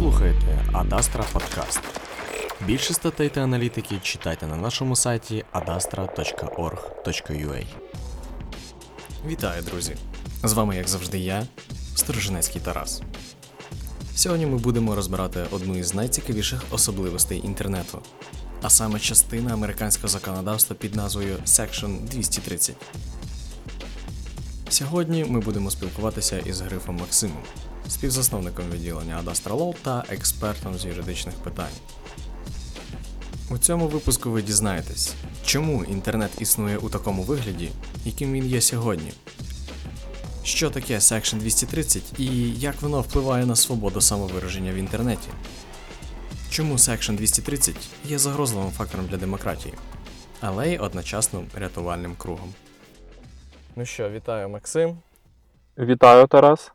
слухаєте Адастра Подкаст. Більше статей та аналітики читайте на нашому сайті adastra.org.ua Вітаю, друзі! З вами, як завжди, я, Сторожинецький Тарас. Сьогодні ми будемо розбирати одну із найцікавіших особливостей інтернету, а саме частина американського законодавства під назвою Section 230. Сьогодні ми будемо спілкуватися із Грифом Максимом, співзасновником відділення Adastra Law та експертом з юридичних питань. У цьому випуску ви дізнаєтесь, чому інтернет існує у такому вигляді, яким він є сьогодні. Що таке Section 230 і як воно впливає на свободу самовираження в інтернеті? Чому Section 230 є загрозливим фактором для демократії, але й одночасно рятувальним кругом? Ну що, вітаю, Максим. Вітаю, Тарас.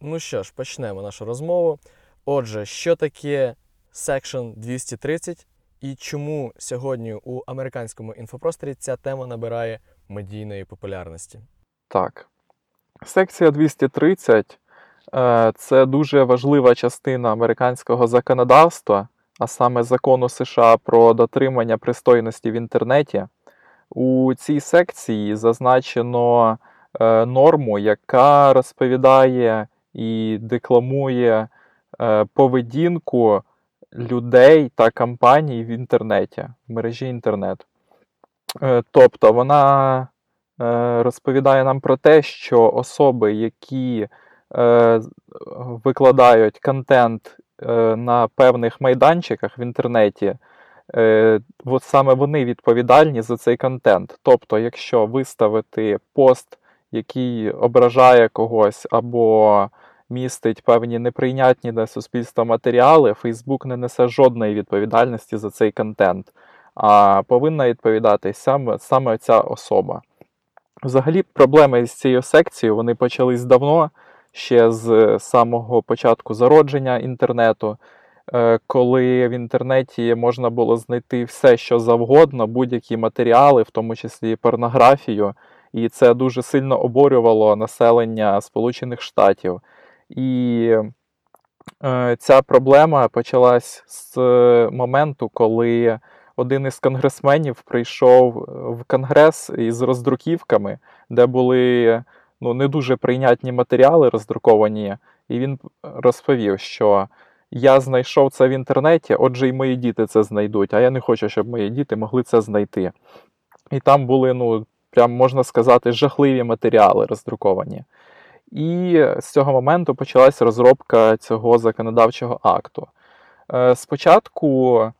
Ну що ж, почнемо нашу розмову. Отже, що таке Section 230 і чому сьогодні у американському інфопросторі ця тема набирає медійної популярності? Так. Секція 230 е, це дуже важлива частина американського законодавства, а саме закону США про дотримання пристойності в інтернеті. У цій секції зазначено е, норму, яка розповідає і декламує е, поведінку людей та компаній в інтернеті, в мережі інтернет. Е, тобто вона е, розповідає нам про те, що особи, які е, викладають контент е, на певних майданчиках в інтернеті, е, от саме вони відповідальні за цей контент. Тобто, якщо виставити пост, який ображає когось або містить певні неприйнятні для суспільства матеріали, Фейсбук не несе жодної відповідальності за цей контент, а повинна відповідати саме, саме ця особа. Взагалі, проблеми з цією секцією вони почались давно, ще з самого початку зародження інтернету, е, коли в інтернеті можна було знайти все, що завгодно, будь-які матеріали, в тому числі порнографію, і це дуже сильно обурювало населення Сполучених Штатів. І е, ця проблема почалась з моменту, коли один із конгресменів прийшов в конгрес із роздруківками, де були ну, не дуже прийнятні матеріали роздруковані, і він розповів, що я знайшов це в інтернеті, отже, і мої діти це знайдуть, а я не хочу, щоб мої діти могли це знайти. І там були, ну, прям можна сказати, жахливі матеріали роздруковані. І з цього моменту почалась розробка цього законодавчого акту. Е, спочатку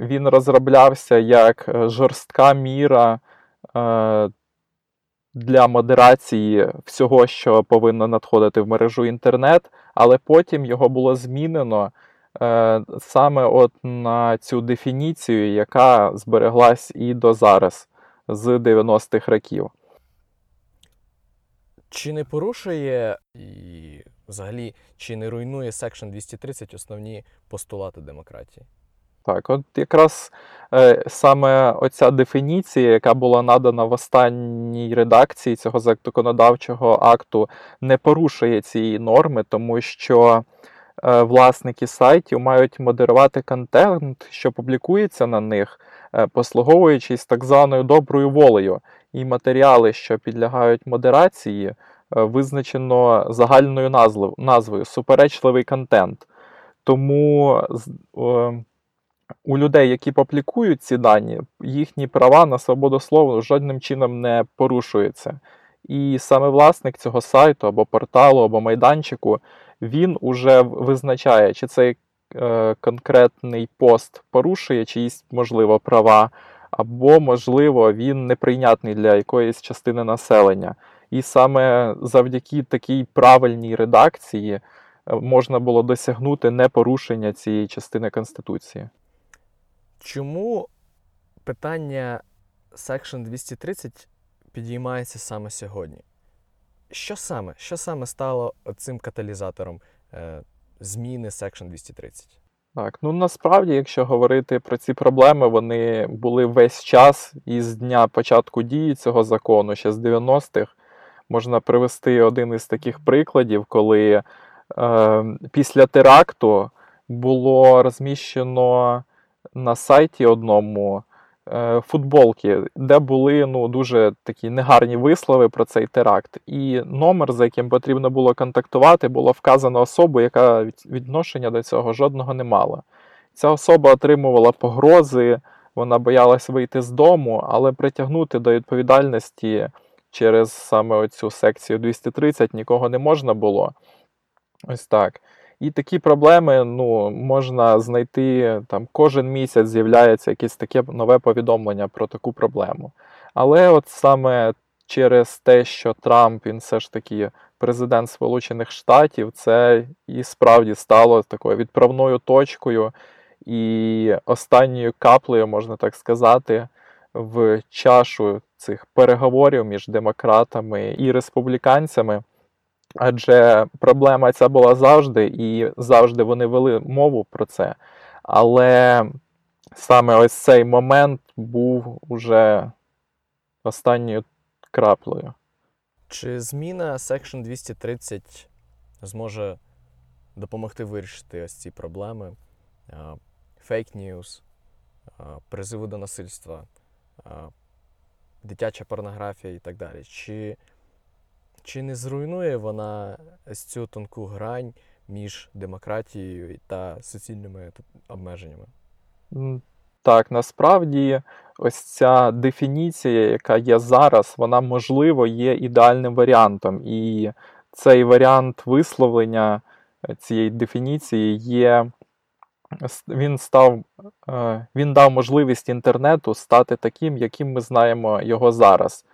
він розроблявся як жорстка міра е, для модерації всього, що повинно надходити в мережу інтернет, але потім його було змінено е, саме от на цю дефініцію, яка збереглась і до зараз з 90-х років. Чи не порушує і взагалі чи не руйнує Section 230 основні постулати демократії? Так, от якраз е, саме оця дефініція, яка була надана в останній редакції цього законодавчого акту, не порушує цієї норми, тому що власники сайтів мають модерувати контент, що публікується на них, е, послуговуючись так званою доброю волею. І матеріали, що підлягають модерації, е, визначено загальною назвою суперечливий контент. Тому е, у людей, які публікують ці дані, їхні права на свободу слова жодним чином не порушуються. І саме власник цього сайту або порталу, або майданчику, він уже визначає, чи цей е, конкретний пост порушує чиїсь, можливо, права, або, можливо, він неприйнятний для якоїсь частини населення. І саме завдяки такій правильній редакції е, можна було досягнути непорушення цієї частини Конституції. Чому питання Section 230 підіймається саме сьогодні? Що саме Що саме стало цим каталізатором е, зміни Section 230? Так, ну насправді, якщо говорити про ці проблеми, вони були весь час із дня початку дії цього закону, ще з 90-х. Можна привести один із таких прикладів, коли е, після теракту було розміщено на сайті одному футболки, де були ну, дуже такі негарні вислови про цей теракт. І номер, за яким потрібно було контактувати, було вказано особу, яка відношення до цього жодного не мала. Ця особа отримувала погрози, вона боялась вийти з дому, але притягнути до відповідальності через саме оцю секцію 230 нікого не можна було. Ось так. І такі проблеми ну, можна знайти там кожен місяць з'являється якесь таке нове повідомлення про таку проблему. Але от саме через те, що Трамп він все ж таки президент Сполучених Штатів, це і справді стало такою відправною точкою і останньою каплею, можна так сказати, в чашу цих переговорів між демократами і республіканцями. Адже проблема ця була завжди, і завжди вони вели мову про це. Але саме ось цей момент був уже останньою краплею. Чи зміна Section 230 зможе допомогти вирішити ось ці проблеми? Фейк ньюс, призиву до насильства, дитяча порнографія і так далі. Чи, чи не зруйнує вона цю тонку грань між демократією та суцільними обмеженнями? Так, насправді, ось ця дефініція, яка є зараз, вона можливо є ідеальним варіантом. І цей варіант висловлення е, цієї дефініції є. Він став, е, він дав можливість інтернету стати таким, яким ми знаємо його зараз.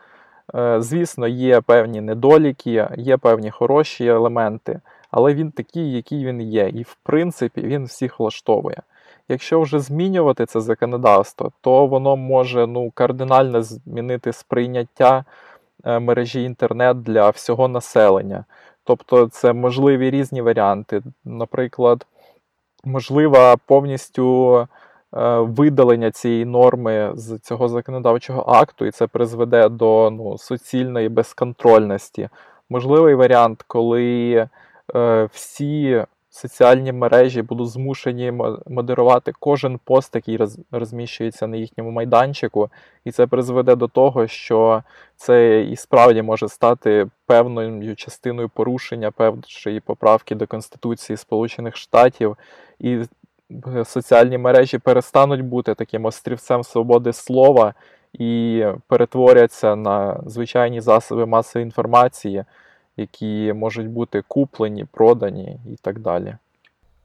Е, Звісно, є певні недоліки, є певні хороші елементи, але він такий, який він є. І в принципі він всіх влаштовує. Якщо вже змінювати це законодавство, то воно може ну, кардинально змінити сприйняття е, мережі інтернет для всього населення. Тобто це можливі різні варіанти. Наприклад, можливо повністю видалення цієї норми з цього законодавчого акту, і це призведе до ну, суцільної безконтрольності. Можливий варіант, коли е, всі соціальні мережі будуть змушені модерувати кожен пост, який роз- розміщується на їхньому майданчику, і це призведе до того, що це і справді може стати певною частиною порушення певної поправки до Конституції Сполучених Штатів, і е, соціальні мережі перестануть бути таким острівцем свободи слова і перетворяться на звичайні засоби масової інформації, які можуть бути куплені, продані і так далі.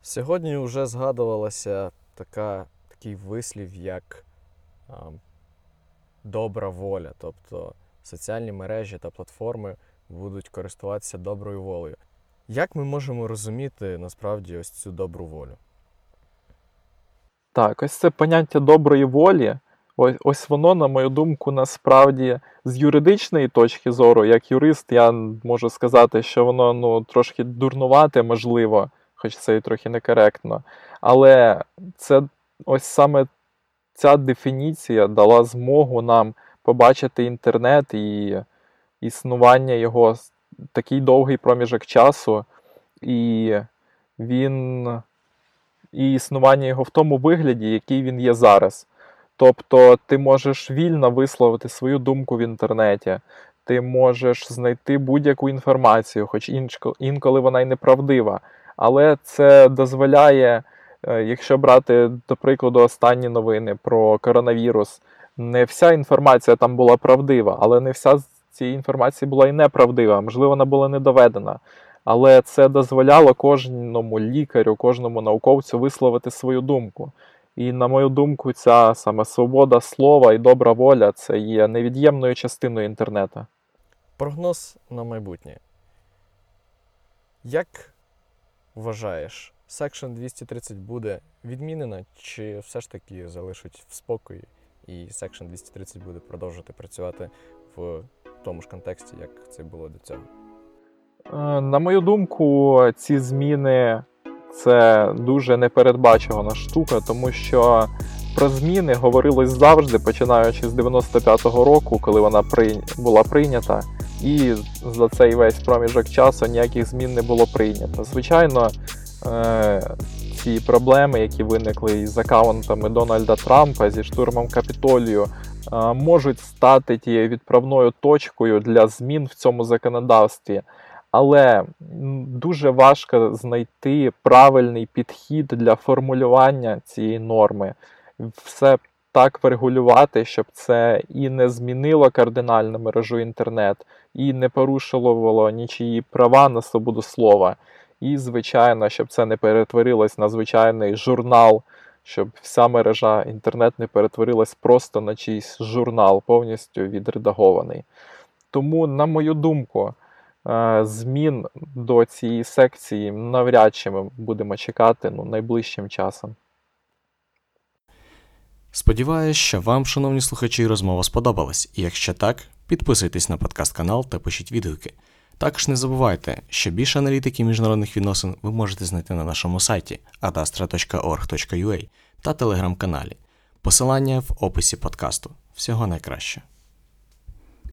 Сьогодні вже згадувалася така, такий вислів, як а, добра воля. Тобто соціальні мережі та платформи будуть користуватися доброю волею. Як ми можемо розуміти насправді ось цю добру волю? Так, ось це поняття доброї волі. Ось, ось воно, на мою думку, насправді з юридичної точки зору, як юрист, я можу сказати, що воно ну, трошки дурнувате, можливо, хоч це і трохи некоректно. Але це ось саме ця дефініція дала змогу нам побачити інтернет і існування його такий довгий проміжок часу, і він і існування його в тому вигляді, який він є зараз. Тобто ти можеш вільно висловити свою думку в інтернеті, ти можеш знайти будь-яку інформацію, хоч інколи вона й неправдива. Але це дозволяє, е, якщо брати, до прикладу, останні новини про коронавірус, не вся інформація там була правдива, але не вся з цієї інформації була і неправдива, можливо, вона була не доведена. Але це дозволяло кожному лікарю, кожному науковцю висловити свою думку. І, на мою думку, ця саме свобода слова і добра воля це є невід'ємною частиною інтернету. Прогноз на майбутнє. Як вважаєш, Section 230 буде відмінена, чи все ж таки залишить в спокої, і Section 230 буде продовжувати працювати в тому ж контексті, як це було до цього? Е, На мою думку, ці зміни це дуже непередбачувана штука, тому що про зміни говорилось завжди, починаючи з 95-го року, коли вона була прийнята, і за цей весь проміжок часу ніяких змін не було прийнято. Звичайно, е- ці проблеми, які виникли із аккаунтами Дональда Трампа зі штурмом Капітолію, е, можуть стати тією відправною точкою для змін в цьому законодавстві. Але дуже важко знайти правильний підхід для формулювання цієї норми. Все так врегулювати, щоб це і не змінило кардинально мережу інтернет, і не порушувало нічиї права на свободу слова. І, звичайно, щоб це не перетворилось на звичайний журнал, щоб вся мережа інтернет не перетворилась просто на чийсь журнал, повністю відредагований. Тому, на мою думку, змін до цієї секції навряд чи ми будемо чекати ну, найближчим часом. Сподіваюсь, що вам, шановні слухачі, розмова сподобалась, і якщо так, підписуйтесь на подкаст канал та пишіть відгуки. Також не забувайте, що більше аналітики міжнародних відносин ви можете знайти на нашому сайті adastra.org.ua та телеграм-каналі. Посилання в описі подкасту. Всього найкраще.